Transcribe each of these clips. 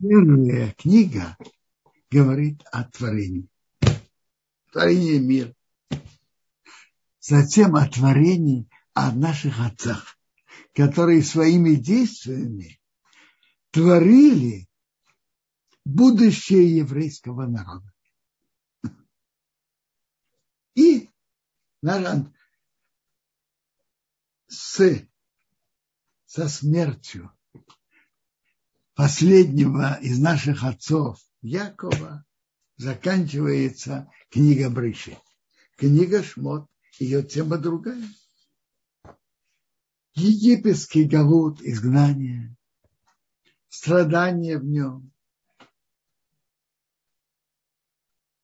Первая книга говорит о творении. Творение мира. Затем о творении о наших отцах, которые своими действиями творили будущее еврейского народа. И с, со смертью последнего из наших отцов Якова заканчивается книга Брыши. Книга Шмот, ее тема другая. Египетский галут, изгнание, страдания в нем,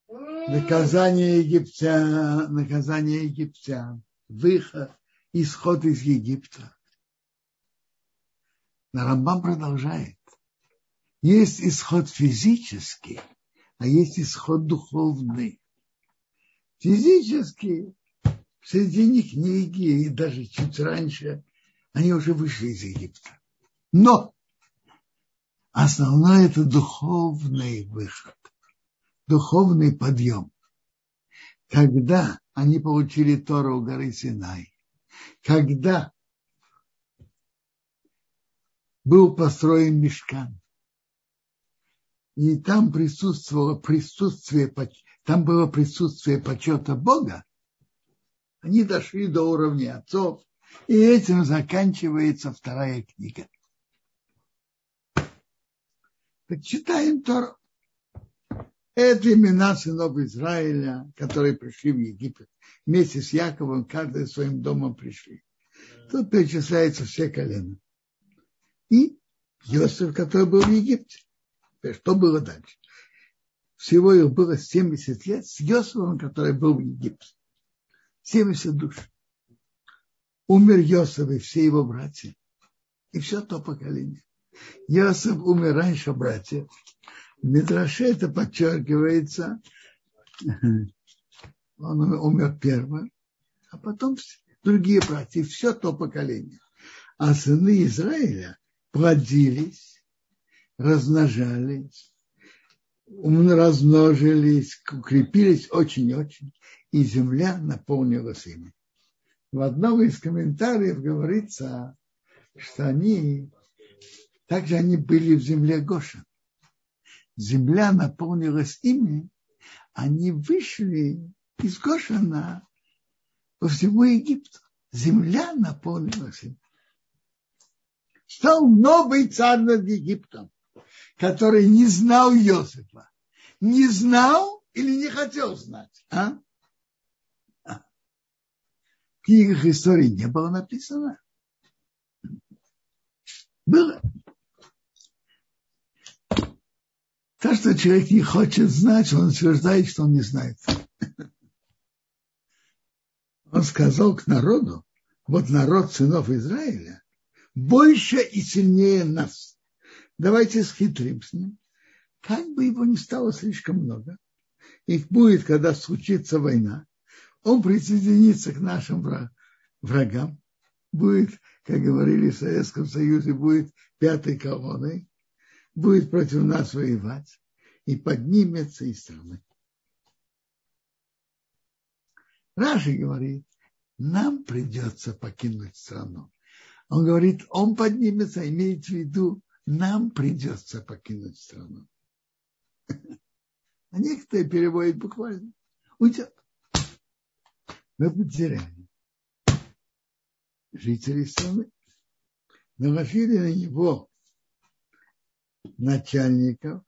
наказание египтян, наказание египтян, выход, исход из Египта. Но Рамбам продолжает. Есть исход физический, а есть исход духовный. Физический в середине книги и даже чуть раньше они уже вышли из Египта. Но основное это духовный выход, духовный подъем. Когда они получили Тору у горы Синай, когда был построен мешкан, и там присутствовало присутствие, там было присутствие почета Бога, они дошли до уровня отцов, и этим заканчивается вторая книга. Так читаем Тору. Это имена сынов Израиля, которые пришли в Египет. Вместе с Яковом, каждый своим домом пришли. Тут перечисляются все колена. И Иосиф, который был в Египте. Что было дальше? Всего их было 70 лет с Иосифом, который был в Египте. 70 душ. Умер Иосиф и все его братья. И все то поколение. Иосиф умер раньше братьев. В Мидраше это подчеркивается. Он умер первым, а потом другие братья. И все то поколение. А сыны Израиля плодились размножались, размножились, укрепились очень-очень, и земля наполнилась ими. В одном из комментариев говорится, что они, также они были в земле Гоша. Земля наполнилась ими, они вышли из Гошина по всему Египту. Земля наполнилась ими. Стал новый царь над Египтом который не знал Иосифа. Не знал или не хотел знать? А? а. В книгах истории не было написано. Было. То, что человек не хочет знать, он утверждает, что он не знает. Он сказал к народу, вот народ сынов Израиля больше и сильнее нас давайте схитрим с ним. Как бы его не стало слишком много, их будет, когда случится война, он присоединится к нашим врагам, будет, как говорили в Советском Союзе, будет пятой колонной, будет против нас воевать и поднимется из страны. Раши говорит, нам придется покинуть страну. Он говорит, он поднимется, имеет в виду нам придется покинуть страну. А некоторые переводят буквально. Уйдет. Мы потеряем жителей страны. Наложили на него начальников,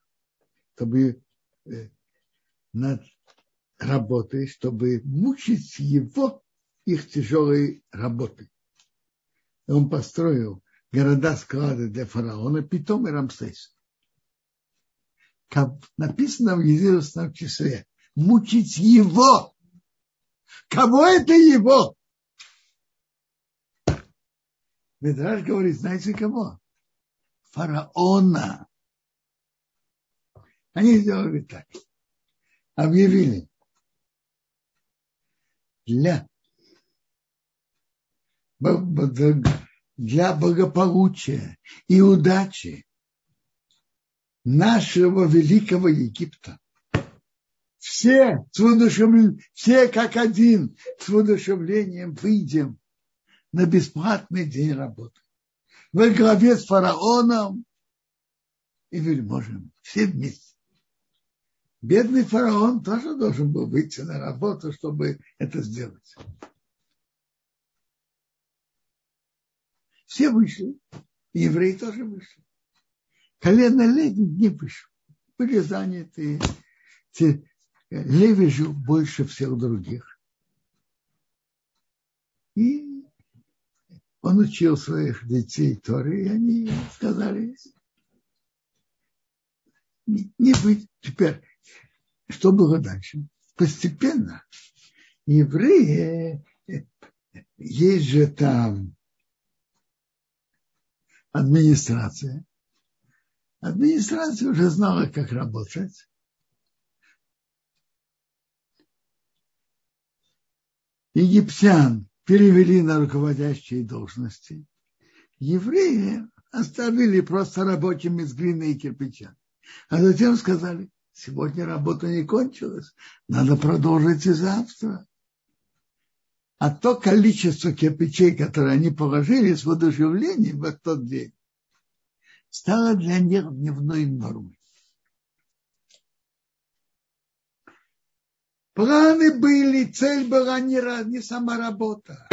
чтобы э, над работой, чтобы мучить его их тяжелой работой. Он построил города-склады для фараона, Питом и Рамсес. Как написано в единственном числе, мучить его. Кого это его? Медраж говорит, знаете кого? Фараона. Они сделали так. Объявили. Для для благополучия и удачи нашего великого Египта. Все, с воодушевлением, все как один с воодушевлением выйдем на бесплатный день работы. Во главе с фараоном и вельможами. Все вместе. Бедный фараон тоже должен был выйти на работу, чтобы это сделать. Все вышли. Евреи тоже вышли. Колено Леви не вышло. Были заняты. Леви жил больше всех других. И он учил своих детей Торы, и они сказали, не быть. Теперь, что было дальше? Постепенно евреи, есть же там администрация. Администрация уже знала, как работать. Египтян перевели на руководящие должности. Евреи оставили просто рабочими с глиной и кирпича. А затем сказали, сегодня работа не кончилась, надо продолжить и завтра. А то количество кирпичей, которые они положили с воодушевлением в тот день, стало для них дневной нормой. Планы были, цель была не, не сама работа.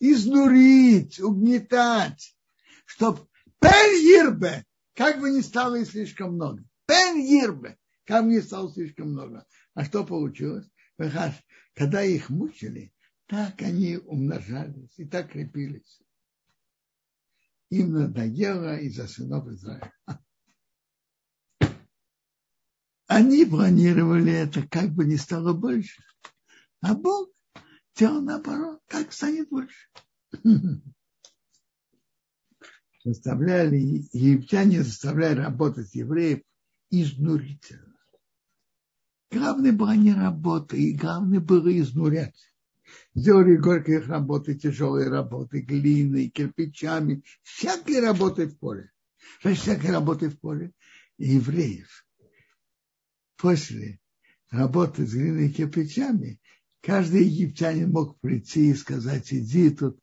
Изнурить, угнетать, чтобы Пельербе как бы не стало и слишком много. Пен как бы не стало слишком много. А что получилось? Когда их мучили, так они умножались и так крепились. Им надоело из-за сынов Израиля. Они планировали это, как бы не стало больше. А Бог делал наоборот, как станет больше. заставляли, египтяне заставляли работать евреев изнурительно. Главное было не работа, и главное было изнурять. Сделали горькие работы, тяжелые работы, глиной, кирпичами, всякие работы в поле. Значит, всякие работы в поле евреев. После работы с глиной и кирпичами каждый египтянин мог прийти и сказать, иди тут,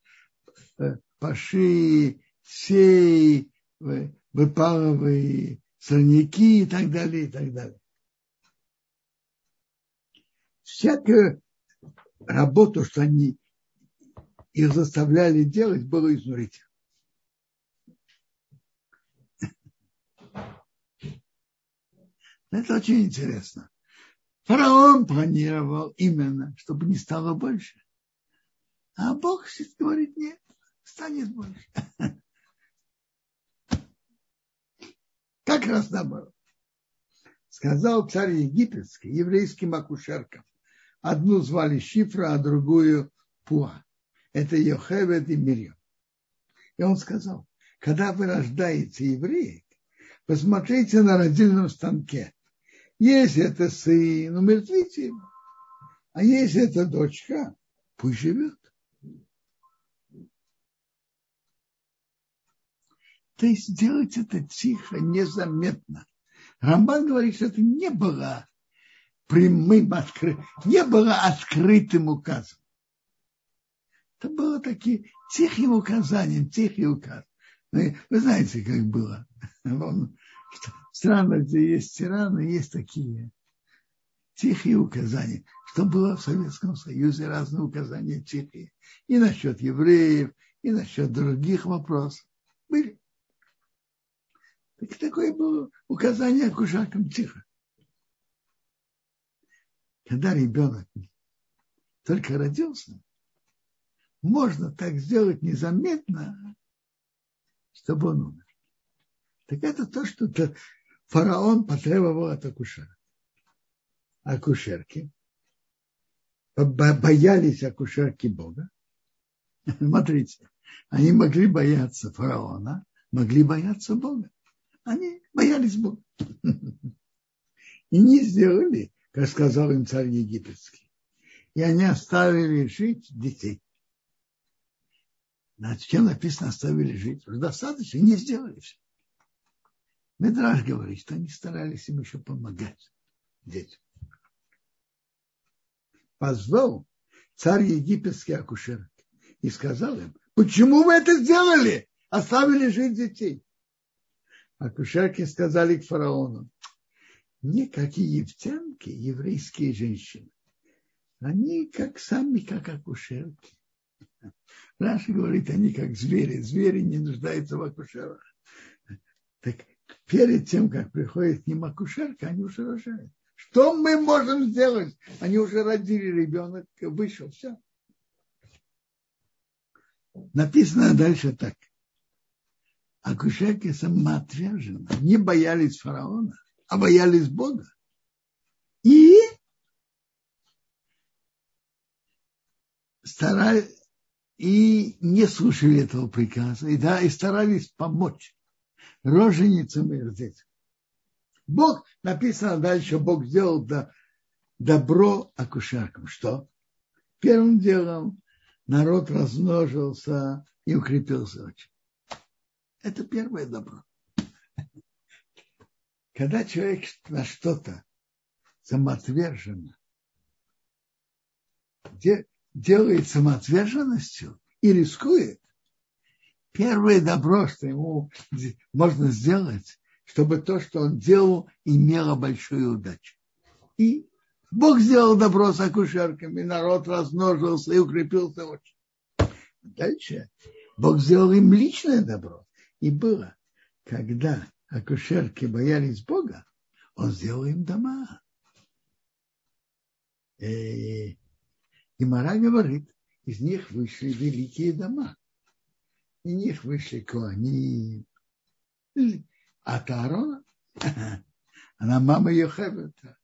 э, паши, сей, выпалывай сорняки и так далее, и так далее. Всякую работу, что они их заставляли делать, было изнурительно. Это очень интересно. Фараон планировал именно, чтобы не стало больше. А Бог говорит, нет, станет больше. Как раз наоборот. Сказал царь египетский еврейским акушеркам. Одну звали Шифра, а другую Пуа. Это Йохевед и Мирьям. И он сказал, когда вы рождаете евреек, посмотрите на родильном станке. Если это сын, умертвите его. А если это дочка, пусть живет. То есть делать это тихо, незаметно. Рамбан говорит, что это не было прямым, откры... не было открытым указом. Это было таким тихим указанием, тихий указ. Ну, вы знаете, как было. В странах, где есть тираны, есть такие тихие указания. Что было в Советском Союзе, разные указания тихие. И насчет евреев, и насчет других вопросов. Были. Так такое было указание акушеркам тихо. Когда ребенок только родился, можно так сделать незаметно, чтобы он умер. Так это то, что фараон потребовал от акушера. Акушерки боялись акушерки Бога. Смотрите, они могли бояться фараона, могли бояться Бога. Они боялись Бога. И не сделали, как сказал им царь египетский. И они оставили жить детей. Значит, чем написано оставили жить? Достаточно, не сделали все. Медраж говорит, что они старались им еще помогать детям. Позвал царь египетский акушерок и сказал им, почему вы это сделали? Оставили жить детей. Акушерки сказали к фараону, не как египтянки, еврейские женщины. Они как сами, как акушерки. Раша говорит, они как звери. Звери не нуждаются в акушерах. Так перед тем, как приходит к ним акушерка, они уже рожают. Что мы можем сделать? Они уже родили ребенок, вышел, все. Написано дальше так. Акушерки самоотверженно не боялись фараона, а боялись Бога. И старались и не слушали этого приказа, и, да, и старались помочь роженицам и детям. Бог, написано дальше, Бог сделал да, добро акушеркам. Что? Первым делом народ размножился и укрепился очень. Это первое добро. Когда человек на что-то самоотверженно делает самоотверженностью и рискует, первое добро, что ему можно сделать, чтобы то, что он делал, имело большую удачу. И Бог сделал добро с акушерками, народ размножился и укрепился очень. Дальше Бог сделал им личное добро. И было, когда акушерки боялись Бога, он сделал им дома. И и Мара говорит, из них вышли великие дома. Из них вышли Коани. А Таарона, она мама Йохевета.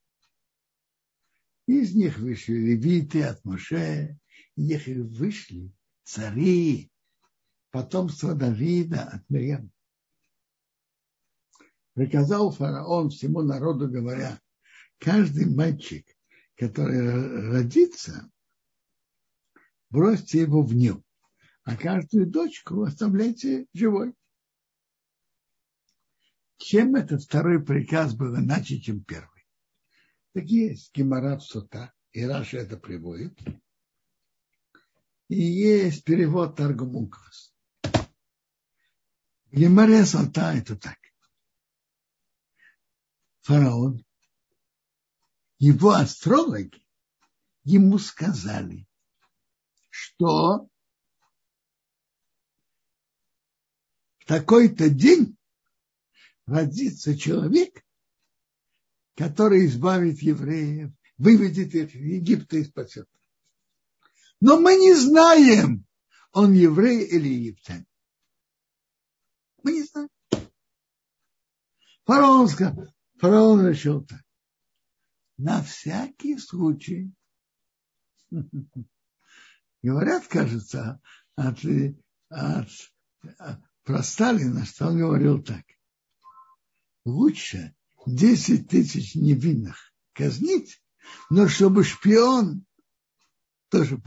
Из них вышли левиты от Моше, из них вышли цари, потомство Давида от Мирьям. Приказал фараон всему народу, говоря, каждый мальчик, который родится, бросьте его в нем, а каждую дочку оставляйте живой. Чем этот второй приказ был иначе, чем первый? Так есть Гемора Сута, и Раша это приводит. И есть перевод Таргумуквас. Геморе Сута это так. Фараон, его астрологи ему сказали, что в такой-то день родится человек, который избавит евреев, выведет их из Египта и спасет. Но мы не знаем, он еврей или египтянин. Мы не знаем. Фараон, сказал, решил так. На всякий случай Говорят, кажется, от, от, про Сталина, что он говорил так. Лучше 10 тысяч невинных казнить, но чтобы шпион тоже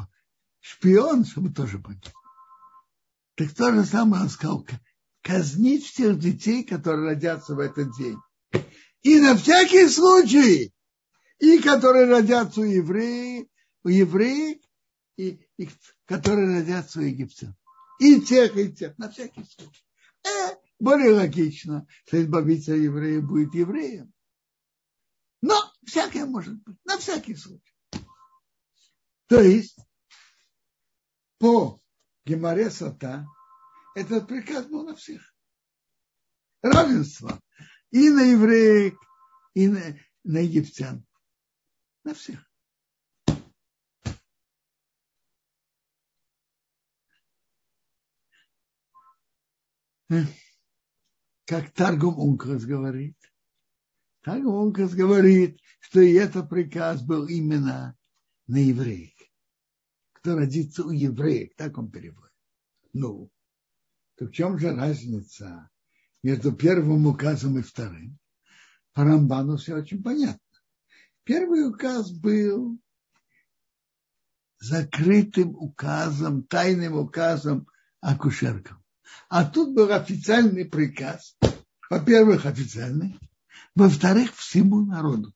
шпион, чтобы тоже погиб. Так то же самое он сказал, казнить всех детей, которые родятся в этот день. И на всякий случай, и которые родятся у евреев, у евреев, и, и которые родятся у египтян. И тех, и тех, на всякий случай. Э, более логично, что избавиться еврея будет евреем. Но всякое может быть, на всякий случай. То есть, по Геморе Сота, этот приказ был на всех. Равенство и на евреев, и на, на египтян. На всех. как Таргум Ункрас говорит. Таргум Ункрас говорит, что и этот приказ был именно на евреев. Кто родится у евреев, так он переводит. Ну, то в чем же разница между первым указом и вторым? По Рамбану все очень понятно. Первый указ был закрытым указом, тайным указом акушеркам. А тут был официальный приказ, во-первых, официальный, во-вторых, всему народу.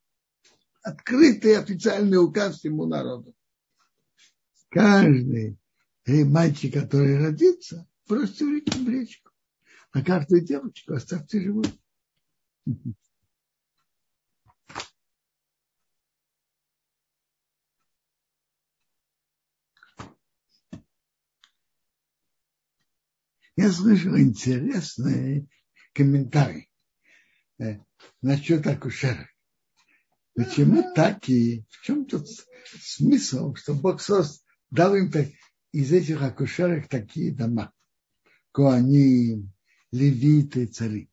Открытый официальный указ всему народу. Каждый мальчик, который родится, просто в речку. А каждую девочку оставьте живой. Я слышал интересный комментарий э, насчет акушерок. Почему так и в чем тут смысл, что Бог создал, дал им так, из этих акушерок такие дома? Коаним, левиты, цари.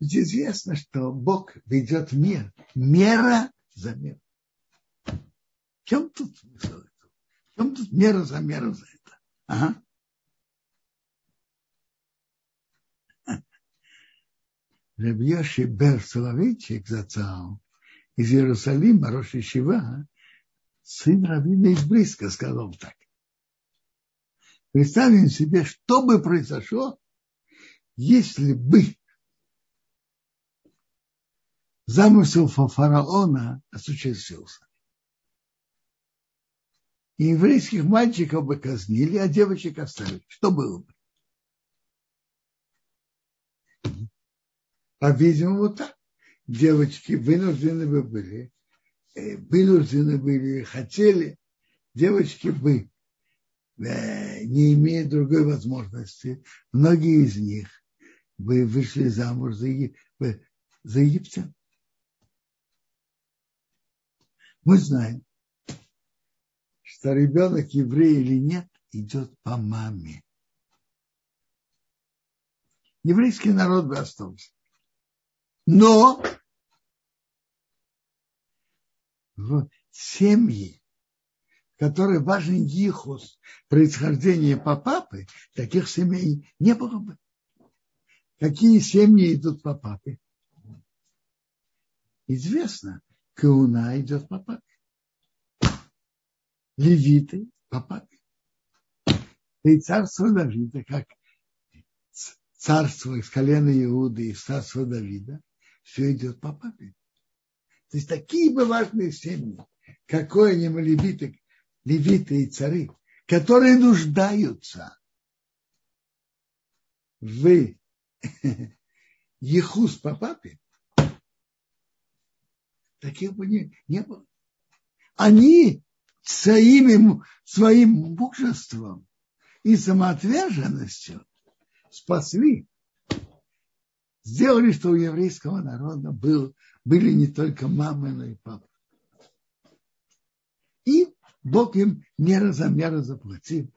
Ведь известно, что Бог ведет мир, мера за мер. В чем тут смысл? В чем тут мера за меру за это? Ага. Рабьеши Бер Соловейчик зацал из Иерусалима, Роша Шива, сын Равина из Близко, сказал так. Представим себе, что бы произошло, если бы замысел фараона осуществился. И еврейских мальчиков бы казнили, а девочек оставили. Что было бы? По-видимому, так. Девочки вынуждены бы были, э, вынуждены были, хотели, девочки бы, э, не имея другой возможности, многие из них бы вышли замуж за, за египтян. Мы знаем, что ребенок еврей или нет, идет по маме. Еврейский народ бы остался. Но в семье, в которой важен дихус, происхождение по папы, таких семей не было бы. Какие семьи идут по папе? Известно, Кауна идет по папе. Левиты по папе. И царство Давида, как царство из колена Иуды и царство Давида, все идет по папе. То есть такие бы важные семьи, какое-нибудь левиты, левиты и цари, которые нуждаются в Ехус по папе, таких бы не, не было. Они своим, своим мужеством и самоотверженностью спасли сделали, что у еврейского народа был, были не только мамы, но и папы. Бог им мера за меру заплатил,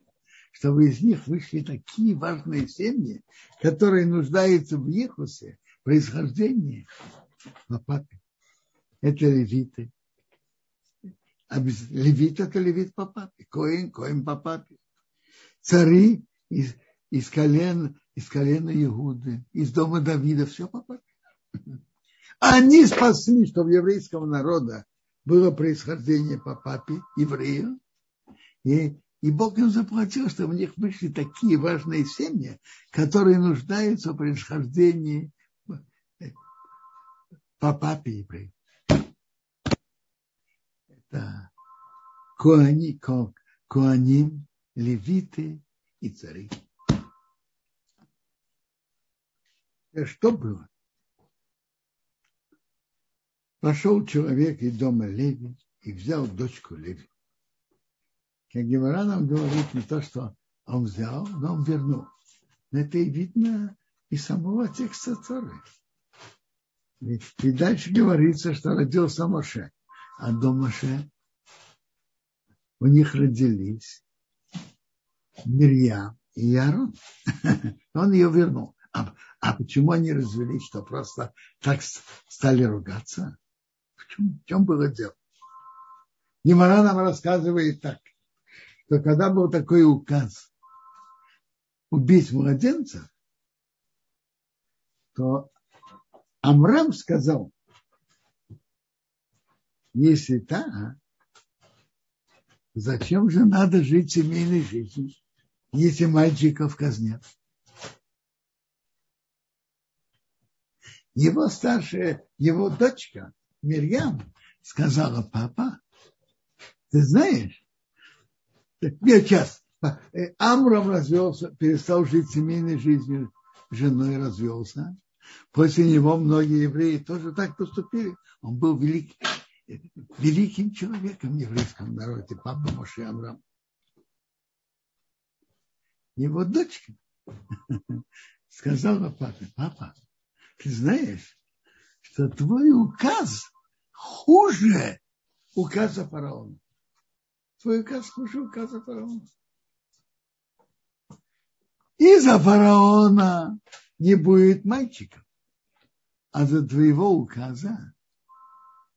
чтобы из них вышли такие важные семьи, которые нуждаются в Ехусе, происхождении по папе. Это левиты. А левит это левит по папе. Коин, коин по папе. Цари из, из колен из колена Иуды, из дома Давида, все попали. Они спасли, что в еврейского народа было происхождение по папе, еврею, и, и Бог им заплатил, что в них вышли такие важные семьи, которые нуждаются в происхождении по папе еврею. Это коани, ко, коаним, левиты и цари. Что было? Пошел человек из дома Леви и взял дочку Леви. Как Гемора нам говорит, не то, что он взял, но он вернул. Но это и видно из самого текста Торы. И, и дальше говорится, что родился Моше. А до Моше у них родились Мирьям и Ярон. Он ее вернул. А, а почему они развелись, что просто так стали ругаться? Чем, в чем было дело? Немара нам рассказывает так, что когда был такой указ убить младенца, то Амрам сказал, если так, зачем же надо жить семейной жизнью, если мальчиков казнят? Его старшая, его дочка Мирьям сказала, папа, ты знаешь, нет, сейчас, Амрам развелся, перестал жить семейной жизнью, женой развелся. После него многие евреи тоже так поступили. Он был великий, великим человеком в еврейском народе, папа Моше Амрам. Его дочка сказала папе, папа, ты знаешь, что твой указ хуже указа фараона. Твой указ хуже указа фараона. Из-за фараона не будет мальчиков, а за твоего указа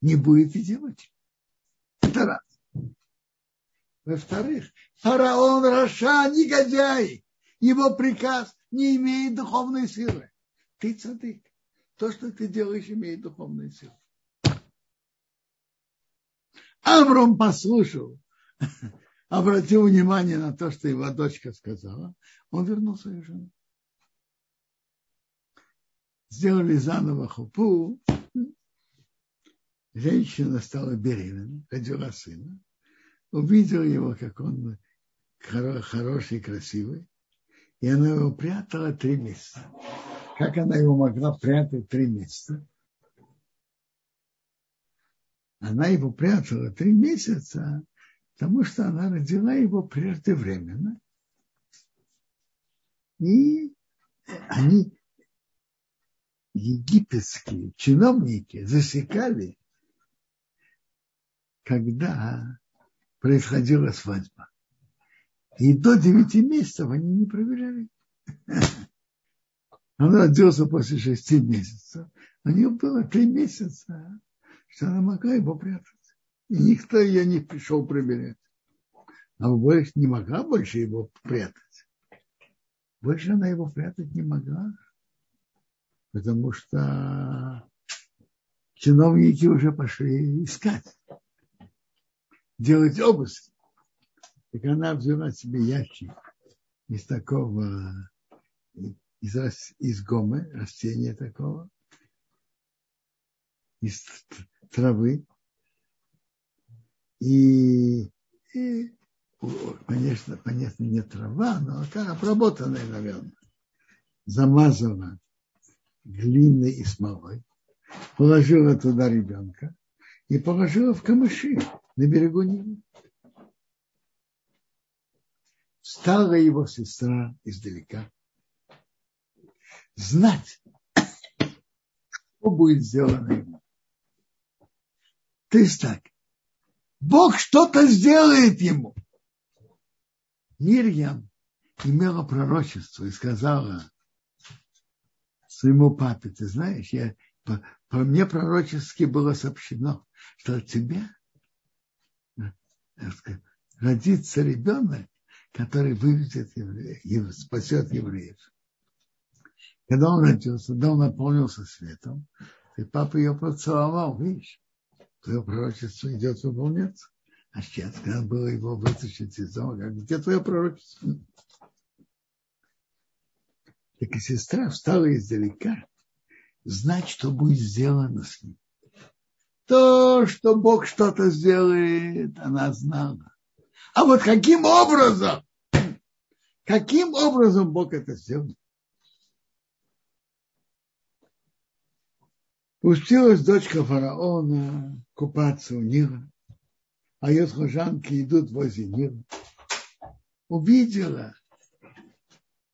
не будет и девочек. Это раз. Во-вторых, фараон Раша негодяй. Его приказ не имеет духовной силы. Ты цадык. То, что ты делаешь, имеет духовную силу. Авром послушал, обратил внимание на то, что его дочка сказала, он вернул свою жену. Сделали заново хупу, женщина стала беременна, родила сына, увидела его, как он хороший красивый, и она его прятала три месяца. Как она его могла прятать три месяца? Она его прятала три месяца, потому что она родила его преждевременно. И они, египетские чиновники, засекали, когда происходила свадьба. И до девяти месяцев они не проверяли. Он родился после шести месяцев. У нее было три месяца, что она могла его прятать. И никто ее не пришел проверять. А больше не могла больше его прятать. Больше она его прятать не могла. Потому что чиновники уже пошли искать, делать обыски. Так она взяла себе ящик из такого, из, из гомы, растения такого, из травы. И, и конечно, понятно, не трава, но как обработанная, наверное, замазала глиной и смолой, положила туда ребенка и положила в камыши на берегу Нила. Встала его сестра издалека. Знать, что будет сделано ему. То есть так, Бог что-то сделает ему. Мирьям имела пророчество и сказала своему папе, ты знаешь, я, по, по мне пророчески было сообщено, что от тебя родится ребенок, который выведет евреев, спасет евреев. Когда он родился, когда он наполнился светом, и папа ее поцеловал, видишь, твое пророчество идет выполняться. А сейчас, когда было его вытащить из дома, как, где твое пророчество? Так и сестра встала издалека, знать, что будет сделано с ним. То, что Бог что-то сделает, она знала. А вот каким образом? Каким образом Бог это сделал? Пустилась дочка фараона купаться у Нила, а ее служанки идут возле Нила. Увидела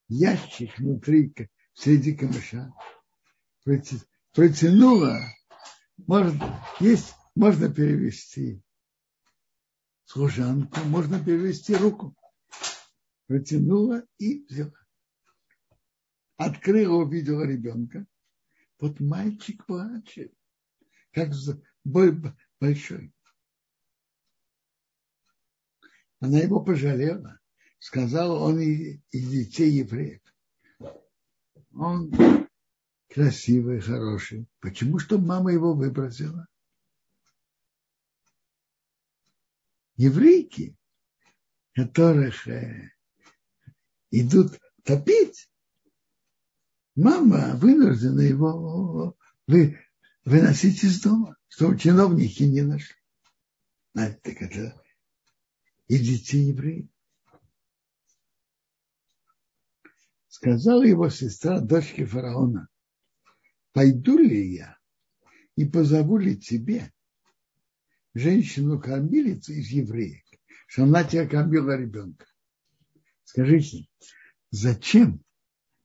ящик внутри, среди камыша, протянула, можно, есть, можно перевести служанку, можно перевести руку. Протянула и взяла. Открыла, увидела ребенка. Вот мальчик плачет, как большой. Она его пожалела. Сказала, он из детей евреев. Он красивый, хороший. Почему что мама его выбросила? еврейки, которых э, идут топить, мама вынуждена его вы выносите из дома, чтобы чиновники не нашли. Знаете, так это и детей евреев. Сказала его сестра, дочке фараона, пойду ли я и позову ли тебе женщину-кормилицу из евреек, что она тебя кормила ребенка. Скажите, зачем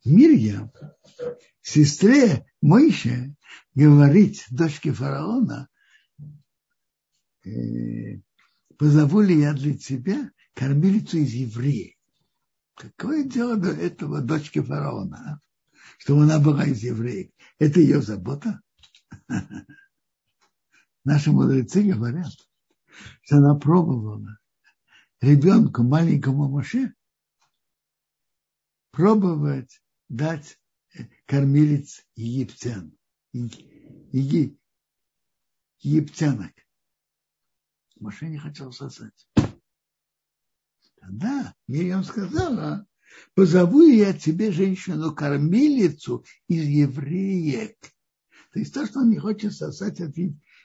Мирьям, сестре Моише, говорить дочке фараона, э, позову ли я для тебя кормилицу из евреев? Какое дело до этого дочки фараона, а? чтобы она была из евреев? Это ее забота? Наши мудрецы говорят, что она пробовала ребенку, маленькому Моше, пробовать дать э, кормилец египтян, еги, египтянок. Моше не хотел сосать. Тогда Мирьям сказала, позову я тебе женщину-кормилицу из евреек. То есть то, что он не хочет сосать от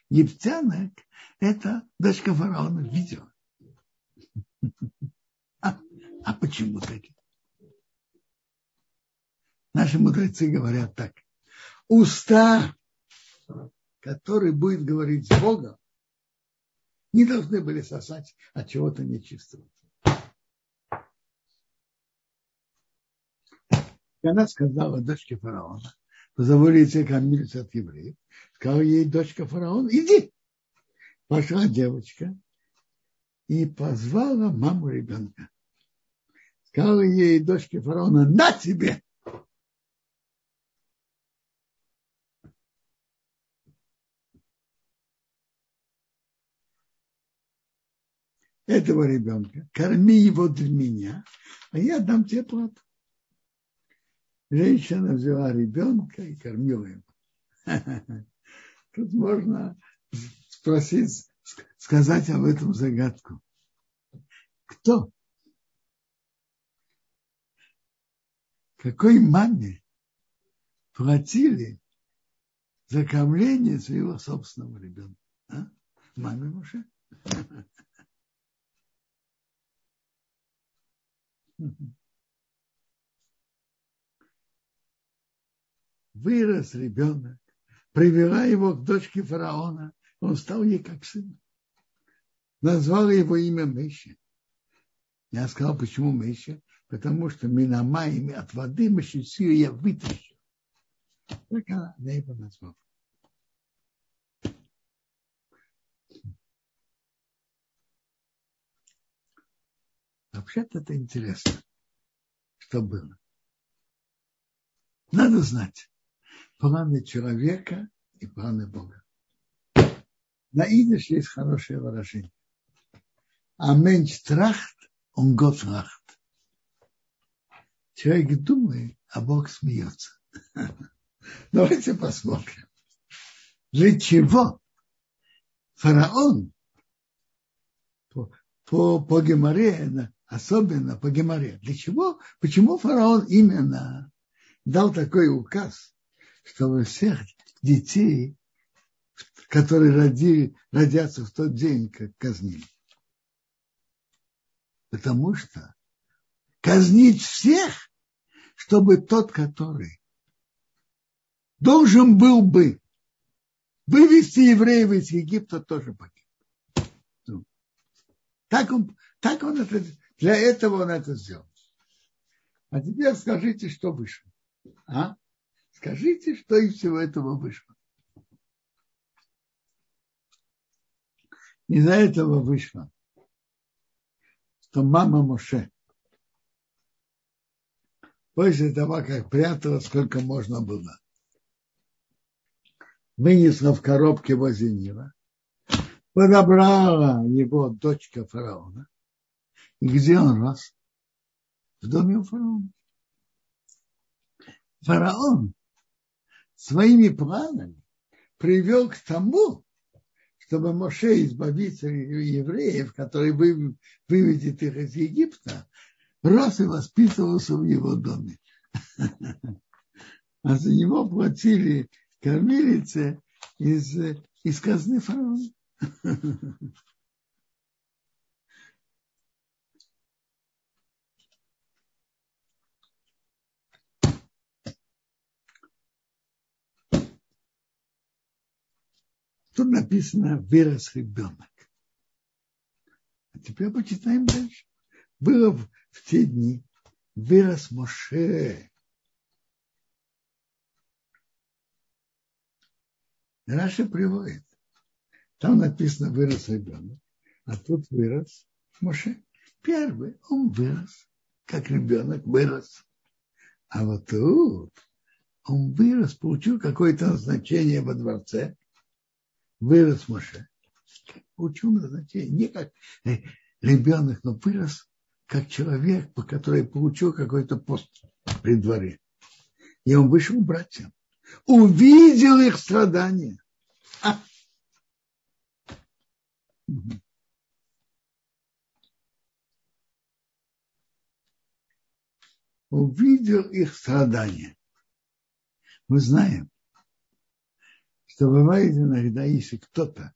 египтянок, это дочка фараона видела. А, а почему так? Наши мудрецы говорят так. Уста, который будет говорить с Богом, не должны были сосать от чего-то нечистого. И она сказала дочке фараона, позову тебе кормилицу от евреев, сказала ей дочка фараона, иди. Пошла девочка и позвала маму ребенка. Сказала ей дочке фараона, на тебе. Этого ребенка, корми его для меня, а я дам тебе плату. Женщина взяла ребенка и кормила его. Тут можно спросить, сказать об этом загадку. Кто? Какой маме платили за кормление своего собственного ребенка? А? Маме Муше. Вырос ребенок, привела его к дочке фараона, он стал ей как сын. Назвала его имя Меща. Я сказал, почему Меща? Потому что минамаями от воды Мещицию я вытащил. Так она, она его назвала. Вообще-то это интересно, что было. Надо знать планы человека и планы Бога. На идиш есть хорошее выражение. А менч трахт, он год трахт. Человек думает, а Бог смеется. Давайте посмотрим. Для чего фараон по, по, по Геморе особенно по Геморе. Для чего? Почему фараон именно дал такой указ, чтобы всех детей, которые роди, родятся в тот день, как казнили? Потому что казнить всех, чтобы тот, который должен был бы вывести евреев из Египта, тоже погиб. Ну, так он, так он это для этого он это сделал. А теперь скажите, что вышло. А? Скажите, что из всего этого вышло. Из-за этого вышло, что мама Моше после того, как прятала, сколько можно было, вынесла в коробке возле Нила, подобрала его дочка фараона, где он рос? В доме у фараона. Фараон своими планами привел к тому, чтобы Моше, избавитель евреев, который выведет их из Египта, рос и воспитывался в его доме. А за него платили кормилица из, из казны фараона. Тут написано «вырос ребенок». А теперь почитаем дальше. Было в, те дни, вырос Моше. Раша приводит. Там написано вырос ребенок, а тут вырос Моше. Первый, он вырос, как ребенок вырос. А вот тут он вырос, получил какое-то назначение во дворце, вырос Моше. Получил назначение, не как э, ребенок, но вырос как человек, который получил какой-то пост при дворе. И он вышел к братьям. Увидел их страдания. А. Увидел их страдания. Мы знаем, что бывает иногда, если кто-то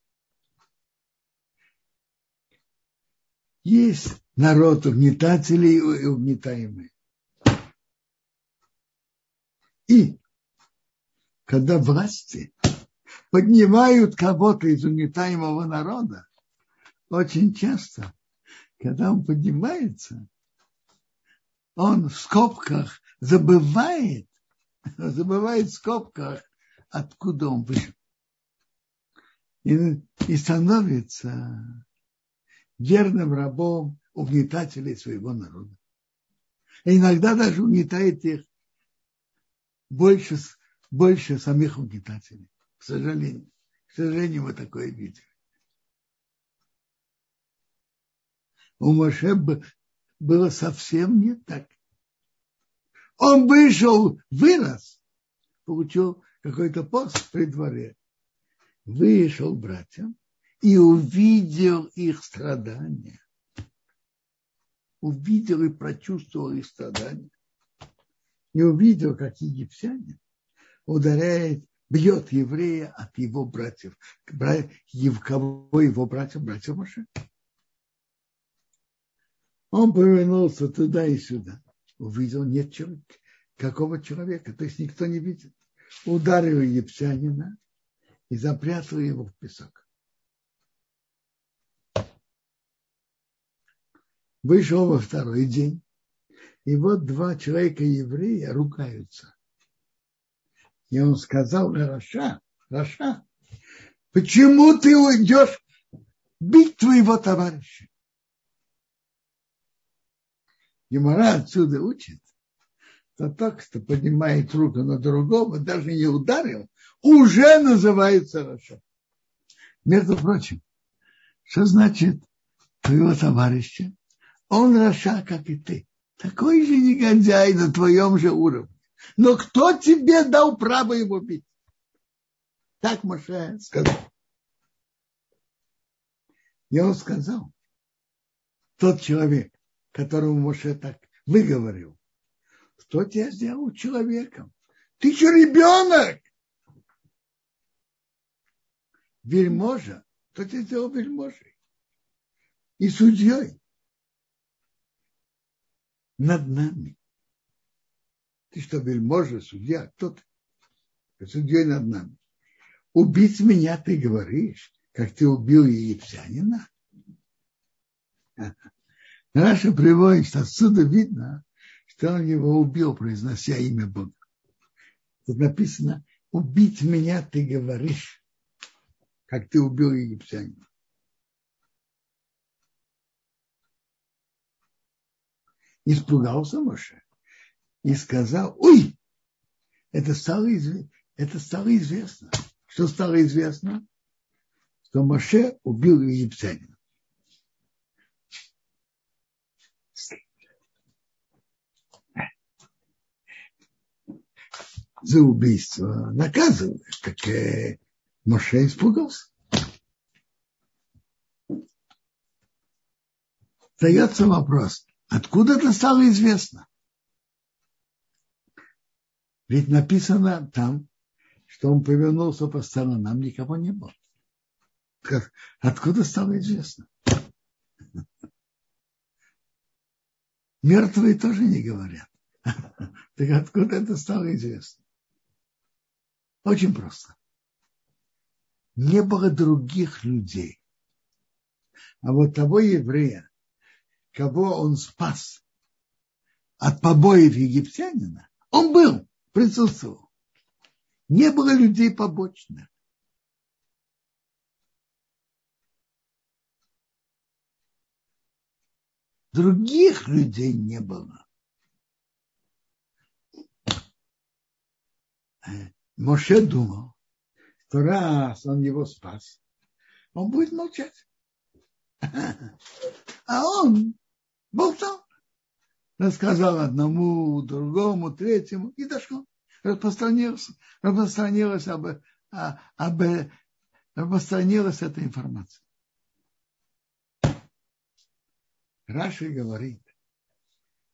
есть народ угнетателей и угнетаемый. И когда власти поднимают кого-то из угнетаемого народа, очень часто, когда он поднимается, он в скобках забывает, забывает в скобках, откуда он вышел. И, и становится верным рабом угнетателей своего народа. И иногда даже угнетает их больше, больше самих угнетателей. К сожалению. К сожалению, мы такое видим. У Моше было совсем не так. Он вышел, вырос, получил какой-то пост при дворе. Вышел братьям и увидел их страдания. Увидел и прочувствовал их страдания. Не увидел, как египтянин ударяет, бьет еврея от его братьев. Кого его братьев? Братьев Моше. Он повернулся туда и сюда. Увидел нет человека. Какого человека? То есть никто не видит. Ударил египтянина и запрятал его в песок. Вышел во второй день, и вот два человека еврея ругаются. И он сказал Раша, Раша, почему ты уйдешь бить твоего товарища? Гемара отсюда учит, то тот, кто поднимает руку на другого, даже не ударил, уже называется Раша. Между прочим, что значит твоего товарища? Он Раша, как и ты. Такой же негодяй на твоем же уровне. Но кто тебе дал право его бить? Так Моше сказал. И он сказал, тот человек, которому Моше так выговорил, кто тебя сделал человеком? Ты же ребенок! Вельможа, кто тебя сделал вельможей? И судьей над нами. Ты что, вельможа, судья? Кто ты? Судьей над нами. Убить меня ты говоришь, как ты убил египтянина? Раша приводит, что отсюда видно, он его убил, произнося имя Бога. Тут написано, убить меня ты говоришь, как ты убил египтянина. Испугался Моше и сказал, ой, это стало, это стало известно. Что стало известно? Что Моше убил египтянина. За убийство наказывают. Так э, Моше испугался. Остается вопрос, откуда это стало известно? Ведь написано там, что он повернулся по сторонам, никого не было. Откуда стало известно? Мертвые тоже не говорят. Так откуда это стало известно? Очень просто. Не было других людей. А вот того еврея, кого он спас от побоев египтянина, он был, присутствовал. Не было людей побочных. Других людей не было. Моше думал, что раз он его спас, он будет молчать. А он болтал. Рассказал одному, другому, третьему и дошел. Распространился, распространилась об, об, распространилась эта информация. Раши говорит,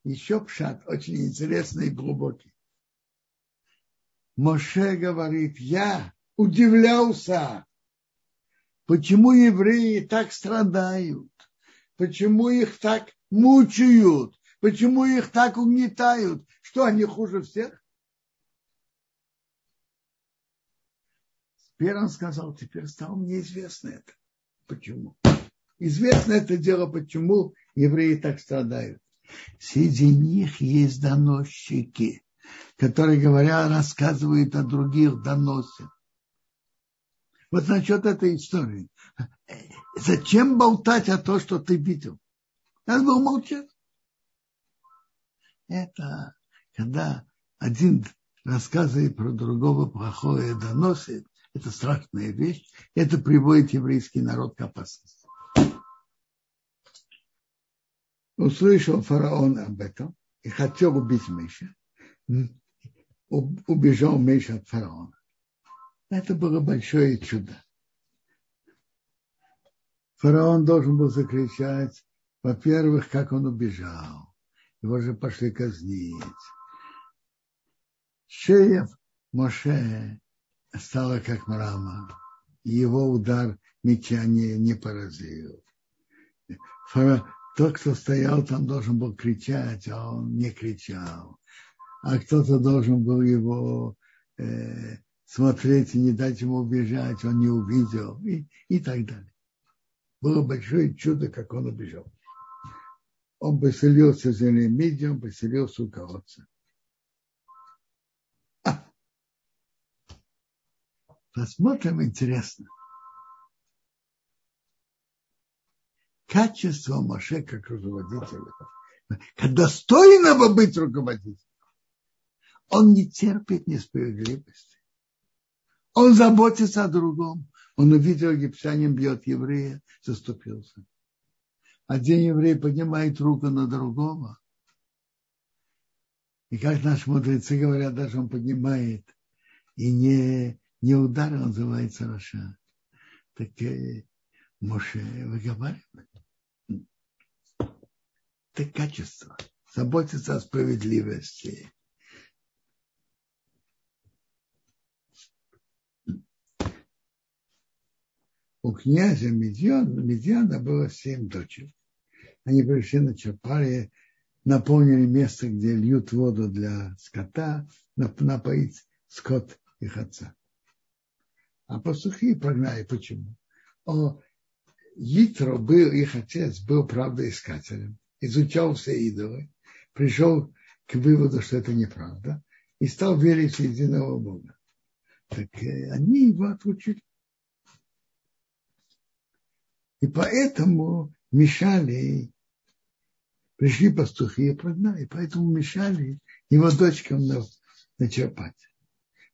еще пшат очень интересный и глубокий. Моше говорит, я удивлялся, почему евреи так страдают, почему их так мучают, почему их так угнетают, что они хуже всех. Теперь он сказал, теперь стало мне известно это. Почему? Известно это дело, почему евреи так страдают. Среди них есть доносчики которые, говоря, рассказывают о других, доносят. Вот насчет этой истории. Зачем болтать о том, что ты видел? Надо было молчать. Это когда один рассказывает про другого плохое, доносит, это страшная вещь, это приводит еврейский народ к опасности. Услышал фараон об этом и хотел убить Миша убежал Меша от фараона. Это было большое чудо. Фараон должен был закричать, во-первых, как он убежал. Его же пошли казнить. Шея Моше стала как мрамор. Его удар меча не, не поразил. Фара... Тот, кто стоял там, должен был кричать, а он не кричал а кто-то должен был его э, смотреть и не дать ему убежать, он не увидел и, и так далее. Было большое чудо, как он убежал. Он поселился за Лемидием, поселился у колодца. А. Посмотрим, интересно. Качество Моше как руководителя. Достойного быть руководителем. Он не терпит несправедливости. Он заботится о другом. Он увидел, египтянин бьет еврея, заступился. Один еврей поднимает руку на другого. И как наши мудрецы говорят, даже он поднимает и не, не удар, он называется Раша. Так э, Моше выговаривает. Это качество. Заботиться о справедливости. У князя Медьяна, Медьяна было семь дочек. Они пришли, начерпали, наполнили место, где льют воду для скота, напоить скот их отца. А пастухи прогнали. Почему? О, Итро был, их отец был правдоискателем, изучал все идолы, пришел к выводу, что это неправда, и стал верить в единого Бога. Так э, они его отучили. И поэтому мешали, пришли пастухи и прогнали, поэтому мешали его дочкам начерпать.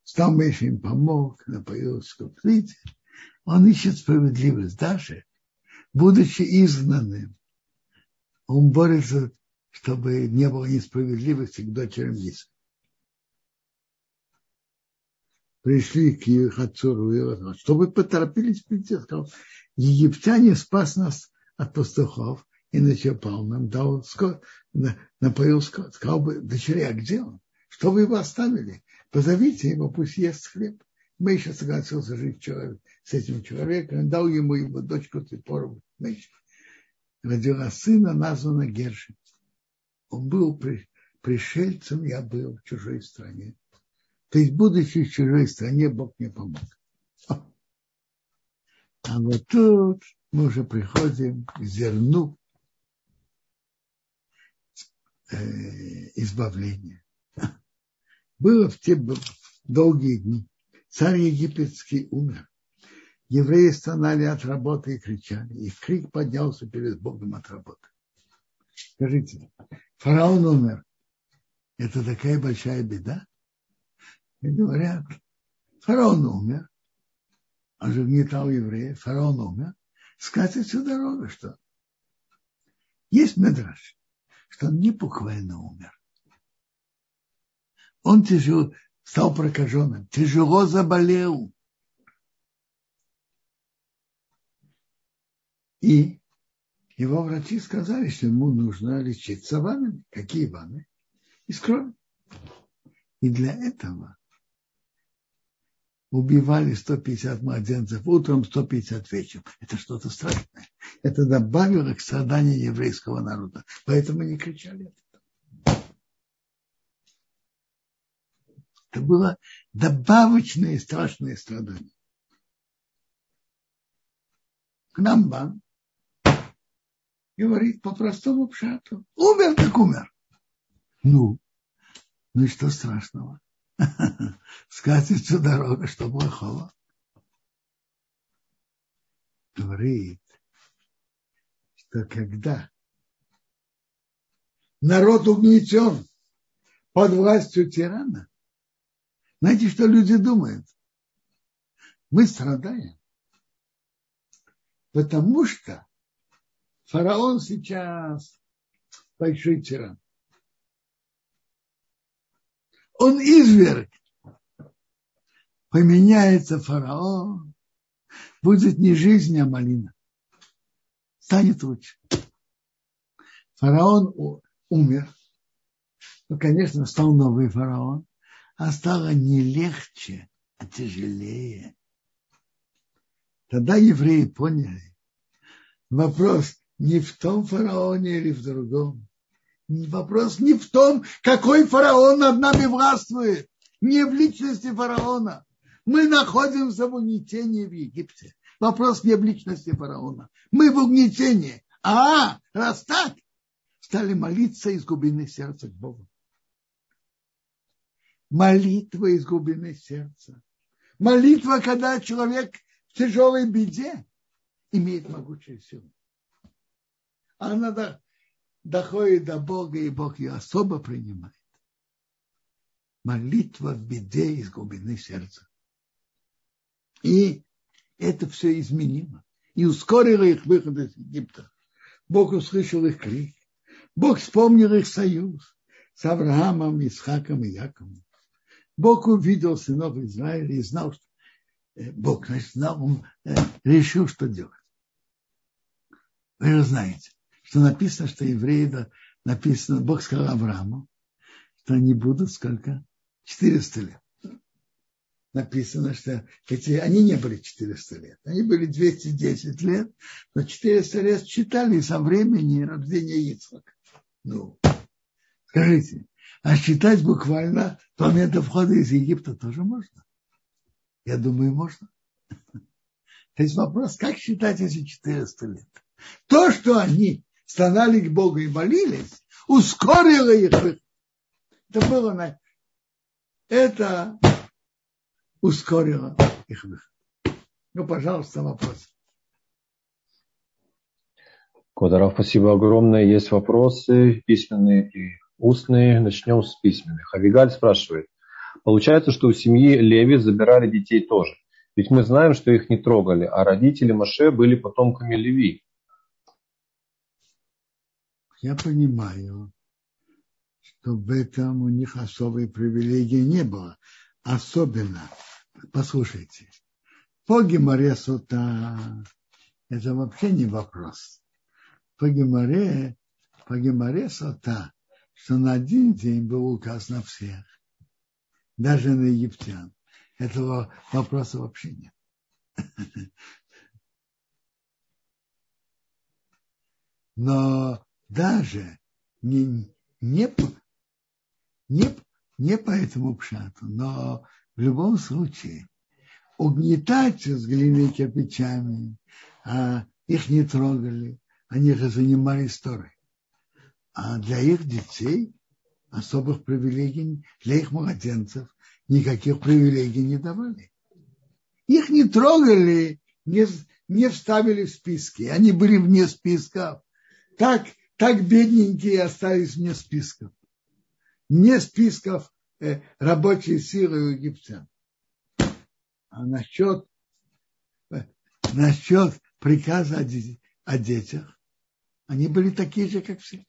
Стал Миша им помог, напоил. Видите, он ищет справедливость даже, будучи изгнанным. Он борется, чтобы не было несправедливости к дочерям Иса. Пришли к Руила, чтобы поторопились прийти, сказал, египтяне спас нас от пастухов и начерпал нам, дал скот, напоил скот. Сказал бы, дочеря, а где он? Что вы его оставили? Позовите его, пусть ест хлеб. Мейша согласился жить человек, с этим человеком, дал ему его дочку. Мейша родила сына, названа Гершин. Он был при, пришельцем, я был в чужой стране. То есть, будучи в чужой стране, Бог мне помог. А вот тут мы уже приходим к зерну э, избавления. Было в те долгие дни. Царь египетский умер. Евреи стонали от работы и кричали. И крик поднялся перед Богом от работы. Скажите, фараон умер. Это такая большая беда? И говорят, фараон умер. Он же гнетал евреев, фараон умер. Скатит всю дорогу, что есть медраж, что он не буквально умер. Он тяжело, стал прокаженным, тяжело заболел. И его врачи сказали, что ему нужно лечиться ваннами. Какие ванны? Из крови. И для этого убивали 150 младенцев утром, 150 вечером. Это что-то страшное. Это добавило к страданию еврейского народа. Поэтому они кричали. Это было добавочное страшное страдание. К нам бан говорит по простому пшату. Умер так умер. Ну, ну и что страшного? Скатит всю дорогу, что плохого. Говорит, что когда народ угнетен под властью тирана, знаете, что люди думают? Мы страдаем, потому что фараон сейчас большой тиран. Он изверг. Поменяется фараон, будет не жизнь, а малина. Станет лучше. Фараон умер. Ну, конечно, стал новый фараон а стало не легче, а тяжелее. Тогда евреи поняли, вопрос не в том фараоне или в другом. Вопрос не в том, какой фараон над нами властвует, не в личности фараона. Мы находимся в угнетении в Египте. Вопрос не в личности фараона. Мы в угнетении. А, раз так, стали молиться из глубины сердца к Богу молитва из глубины сердца. Молитва, когда человек в тяжелой беде, имеет могучую силу. Она доходит до Бога, и Бог ее особо принимает. Молитва в беде из глубины сердца. И это все изменило. И ускорило их выход из Египта. Бог услышал их крик. Бог вспомнил их союз с Авраамом, Исхаком и Яковом. Бог увидел сынов Израиля и знал, что э, Бог, значит, знал, он э, решил, что делать. Вы же знаете, что написано, что евреи, да, написано, Бог сказал Аврааму, что они будут сколько? 400 лет. Написано, что эти, они не были 400 лет, они были 210 лет, но 400 лет считали со времени рождения Ицхака. Ну, скажите, а считать буквально с момента входа из Египта тоже можно. Я думаю, можно. То есть вопрос, как считать эти 400 лет? То, что они стонали к Богу и молились, ускорило их Это было на... Это ускорило их выход. Ну, пожалуйста, вопрос. Кодаров, спасибо огромное. Есть вопросы письменные и устные. Начнем с письменных. Авигаль спрашивает. Получается, что у семьи Леви забирали детей тоже. Ведь мы знаем, что их не трогали, а родители Маше были потомками Леви. Я понимаю, что в этом у них особой привилегии не было. Особенно, послушайте, по Геморе Сута это вообще не вопрос. По Геморе, по Геморе Сута что на один день был указ на всех, даже на египтян. этого вопроса вообще нет. Но даже не, не, не, не по этому пшату, но в любом случае угнетать с глиной кирпичами, а их не трогали, они же занимались Торой. А для их детей особых привилегий, для их младенцев никаких привилегий не давали. Их не трогали, не, не вставили в списки. Они были вне списков. Так, так бедненькие остались вне списков. Вне списков э, рабочей силы у египтян. А насчет, э, насчет приказа о, о детях, они были такие же, как все.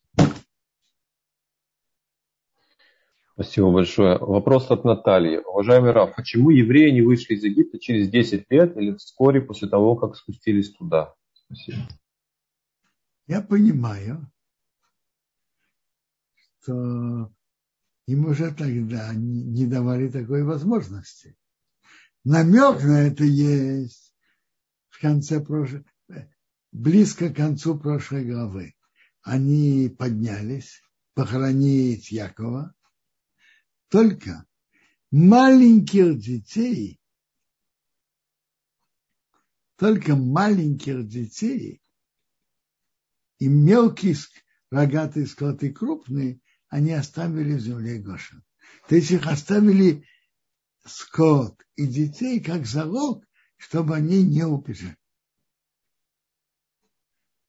Спасибо большое. Вопрос от Натальи. Уважаемый Раф, почему евреи не вышли из Египта через 10 лет или вскоре после того, как спустились туда? Спасибо. Я понимаю, что им уже тогда не давали такой возможности. Намек на это есть в конце прошлой, близко к концу прошлой главы. Они поднялись похоронить Якова, только маленьких детей, только маленьких детей и мелкий рогатый скот и крупный, они оставили в земле Гошин. То есть их оставили скот и детей как залог, чтобы они не убежали.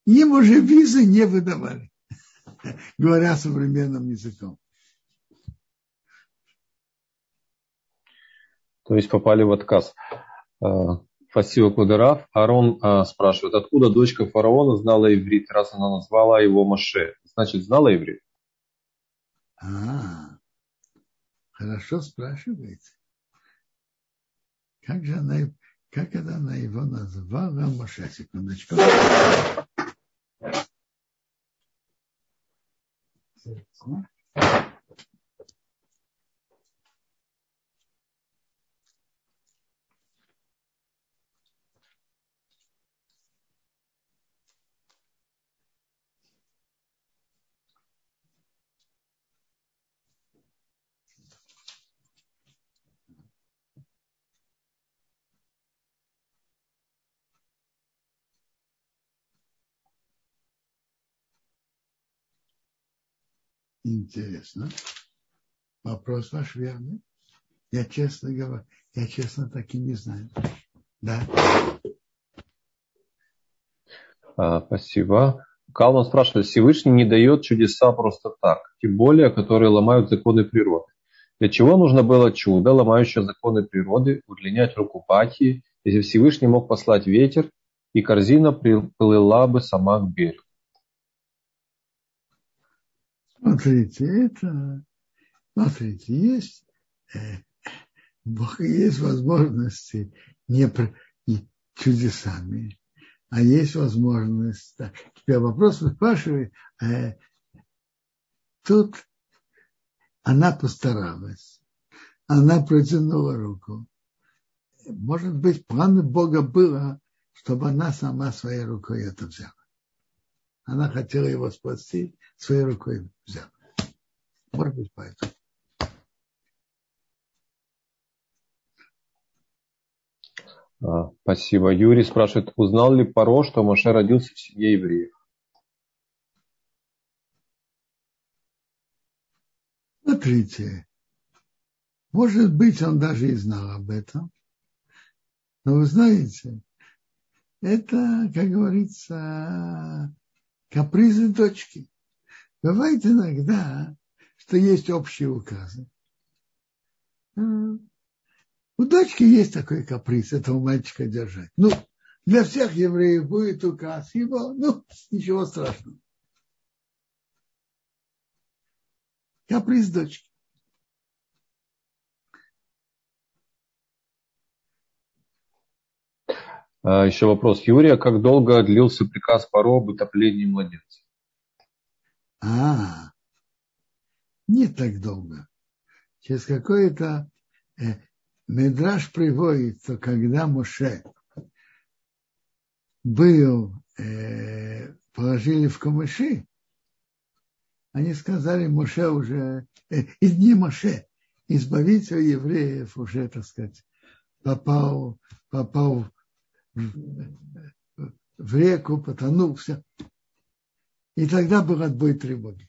Им уже визы не выдавали, говоря современным языком. То есть попали в отказ. А, спасибо, Кудерав. Арон а, спрашивает, откуда дочка фараона знала иврит, раз она назвала его Маше? Значит, знала иврит? А, хорошо спрашиваете. Как же она, как это она его назвала Маше? Секундочку. Секундочку. Интересно. Вопрос ваш верный. Я честно говорю, я честно таки не знаю. Да. А, спасибо. Калман спрашивает, Всевышний не дает чудеса просто так, тем более, которые ломают законы природы. Для чего нужно было чудо, ломающее законы природы, удлинять руку Патии, если Всевышний мог послать ветер, и корзина приплыла бы сама к берегу? Смотрите, это, смотрите, есть, э, Бог есть возможности не, не чудесами, а есть возможность. Так, теперь вопрос вы спрашиваете, э, тут она постаралась, она протянула руку. Может быть, план Бога было, чтобы она сама своей рукой это взяла. Она хотела его спасти, своей рукой взяла. Может быть, поэтому. А, спасибо. Юрий спрашивает, узнал ли Паро, что Моше родился в семье евреев? Смотрите, может быть, он даже и знал об этом. Но вы знаете, это, как говорится, капризы дочки. Бывает иногда, что есть общие указы. А, у дочки есть такой каприз этого мальчика держать. Ну, для всех евреев будет указ его, ну, ничего страшного. Каприз дочки. Еще вопрос Юрия. Как долго длился приказ Паро об утоплении младенца? А, не так долго. Через какое-то... Э, Медраж приводит, что когда Моше был, э, положили в камыши, они сказали, Моше уже, э, из дни Моше, избавитель евреев уже, так сказать, попал, попал в, реку, потонул, все. И тогда был отбой тревоги.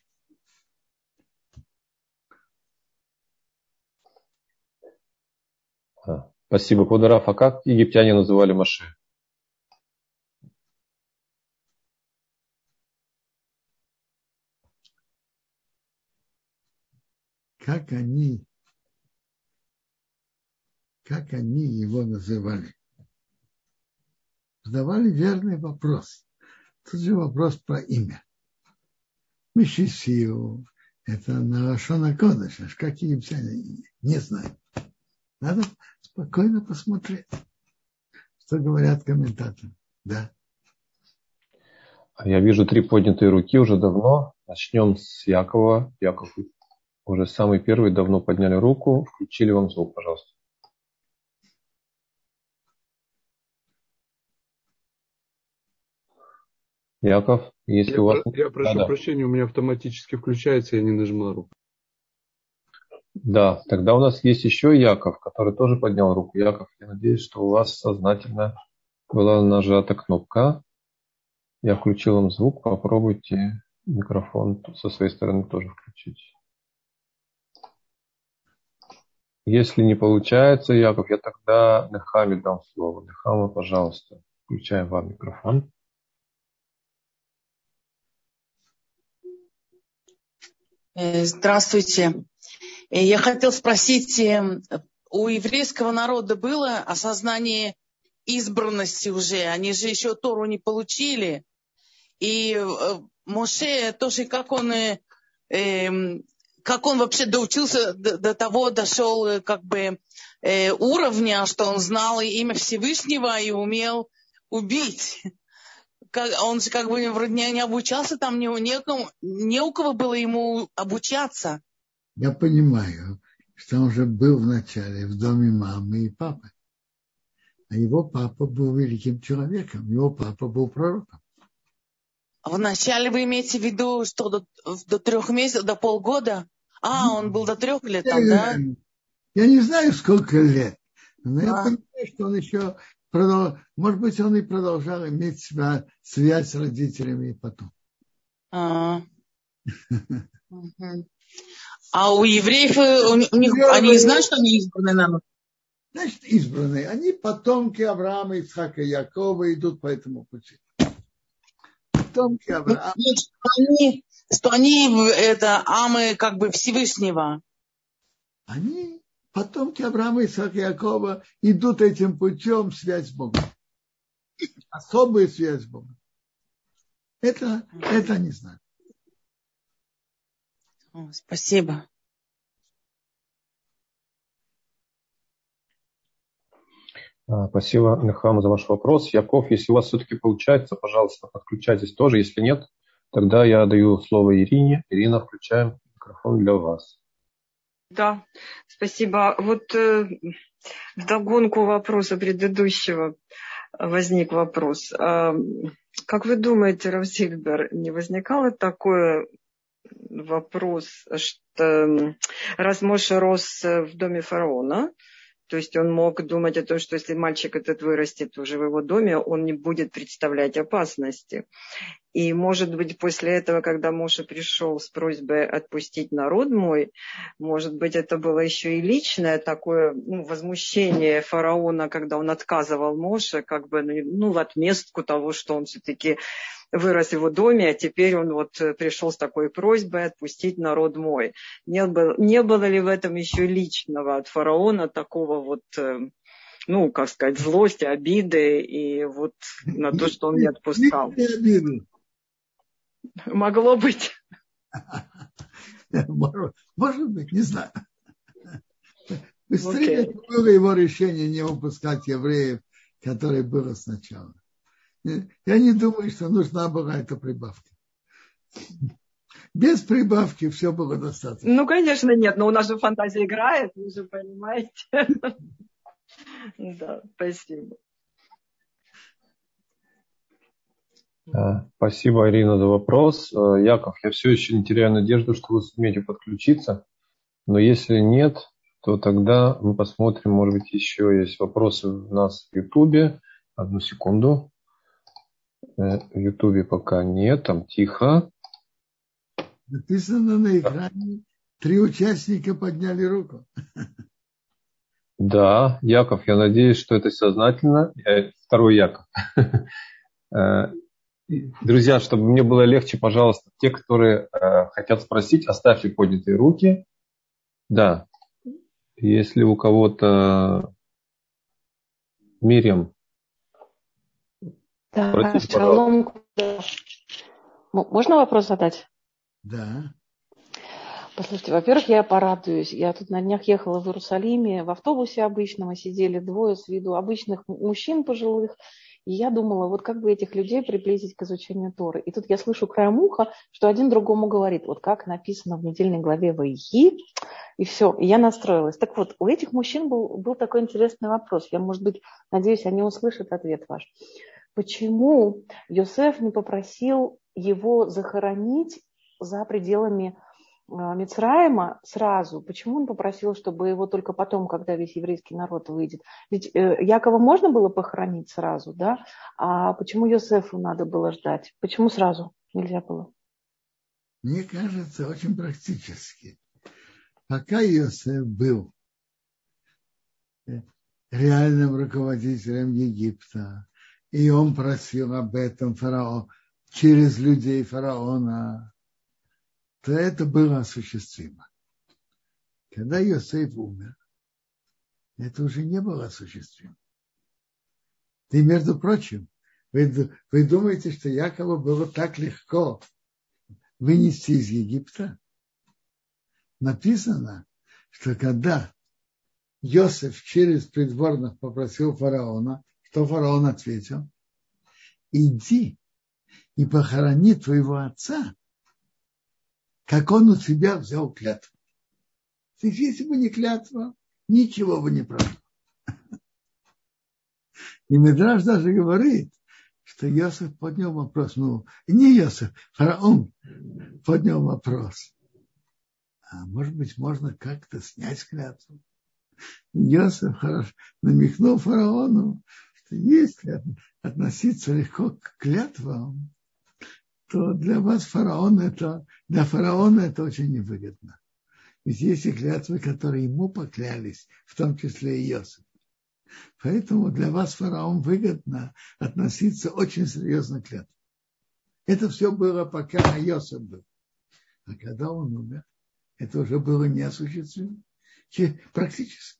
Спасибо, Кудараф. А как египтяне называли Маше? Как они, как они его называли? Задавали верный вопрос. Тут же вопрос про имя. Мишисию, это на Шона Кодыш, как египтяне, не знаю. Надо спокойно посмотреть, что говорят комментаторы. Да. Я вижу три поднятые руки уже давно. Начнем с Якова. Яков, уже самый первый давно подняли руку. Включили вам звук, пожалуйста. Яков, если я у вас... Я прошу да, прощения, у меня автоматически включается, я не нажимал руку. Да, тогда у нас есть еще Яков, который тоже поднял руку. Яков, я надеюсь, что у вас сознательно была нажата кнопка. Я включил вам звук, попробуйте микрофон со своей стороны тоже включить. Если не получается, Яков, я тогда Нехаме дам слово. Нехама, пожалуйста, включаем вам микрофон. Здравствуйте. Э, я хотел спросить, э, у еврейского народа было осознание избранности уже? Они же еще Тору не получили. И э, Моше тоже, как он, эм, как он вообще доучился до, до того, дошел как бы уровня, что он знал имя Всевышнего и умел убить. Он же как бы вроде не обучался там, не, не, не у кого было ему обучаться я понимаю, что он же был вначале в доме мамы и папы. А его папа был великим человеком, его папа был пророком. Вначале вы имеете в виду, что до, до трех месяцев, до полгода? А, он был до трех лет там, да? Я не знаю, сколько лет, но а. я понимаю, что он еще может быть, он и продолжал иметь себя, связь с родителями и потом. А. А у евреев, э, у них, они знают, что они избранные народ? Значит, избранные. Они потомки Авраама, Исхака и Якова идут по этому пути. Потомки Авраама. Нет, что они, что они это амы как бы Всевышнего. Они, потомки Авраама, Исхака и Якова, идут этим путем связь с Богом. Особая связь с Богом. Это, это не знаю спасибо. А, спасибо, Нехама, за ваш вопрос. Яков, если у вас все-таки получается, пожалуйста, подключайтесь тоже. Если нет, тогда я даю слово Ирине. Ирина, включаем микрофон для вас. Да, спасибо. Вот э, догонку вопроса предыдущего возник вопрос. Э, как вы думаете, Равзильбер, не возникало такое вопрос, что раз Моша рос в доме фараона, то есть он мог думать о том, что если мальчик этот вырастет уже в его доме, он не будет представлять опасности. И, может быть, после этого, когда Моша пришел с просьбой отпустить народ мой, может быть, это было еще и личное такое ну, возмущение фараона, когда он отказывал Моше, как бы ну, в отместку того, что он все-таки вырос в его доме, а теперь он вот э, пришел с такой просьбой отпустить народ мой. Не было, не было ли в этом еще личного от фараона такого вот э, ну, как сказать, злости, обиды и вот на то, что он не отпускал. Могло быть. Может быть, не знаю. Быстрее okay. было его решение не выпускать евреев, которое было сначала. Я не думаю, что нужна была эта прибавка. Без прибавки все было достаточно. Ну, конечно, нет, но у нас же фантазия играет, вы же понимаете. Да, спасибо. Спасибо, Ирина, за вопрос. Э, Яков, я все еще не теряю надежду, что вы сумеете подключиться. Но если нет, то тогда мы посмотрим, может быть, еще есть вопросы у нас в Ютубе. Одну секунду. Э, в Ютубе пока нет, там тихо. Написано на экране, три участника подняли руку. Да, Яков, я надеюсь, что это сознательно. Второй Яков. Э, Друзья, чтобы мне было легче, пожалуйста, те, которые э, хотят спросить, оставьте поднятые руки. Да, если у кого-то Мирим. Да, Простите, шалом. Можно вопрос задать? Да. Послушайте, во-первых, я порадуюсь. Я тут на днях ехала в Иерусалиме в автобусе обычном, сидели двое с виду обычных мужчин пожилых, и я думала, вот как бы этих людей приблизить к изучению Торы. И тут я слышу краем уха, что один другому говорит, вот как написано в недельной главе Ваихи, и все, и я настроилась. Так вот, у этих мужчин был, был такой интересный вопрос. Я, может быть, надеюсь, они услышат ответ ваш. Почему Йосеф не попросил его захоронить за пределами а, Мицраима сразу, почему он попросил, чтобы его только потом, когда весь еврейский народ выйдет? Ведь э, Якова можно было похоронить сразу, да? А почему Йосефу надо было ждать? Почему сразу нельзя было? Мне кажется, очень практически. Пока Йосеф был э, реальным руководителем Египта, и он просил об этом фараон, через людей фараона, то это было осуществимо. Когда Йосеф умер, это уже не было осуществимо. И, между прочим, вы, вы думаете, что Якову было так легко вынести из Египта? Написано, что когда Йосеф через придворных попросил фараона, что фараон ответил? Иди и похорони твоего отца как он у себя взял клятву. Если бы не клятва, ничего бы не прошло. И Медраж даже говорит, что Йосиф поднял вопрос, ну, не Йосиф, фараон поднял вопрос. А может быть, можно как-то снять клятву. Йосиф хорошо намекнул фараону, что если относиться легко к клятвам, то для вас фараон это, для фараона это очень невыгодно. Ведь есть и клятвы, которые ему поклялись, в том числе и Иосиф. Поэтому для вас фараон выгодно относиться очень серьезно к клятве. Это все было, пока Иосиф был. А когда он умер, это уже было неосуществимо. Практически.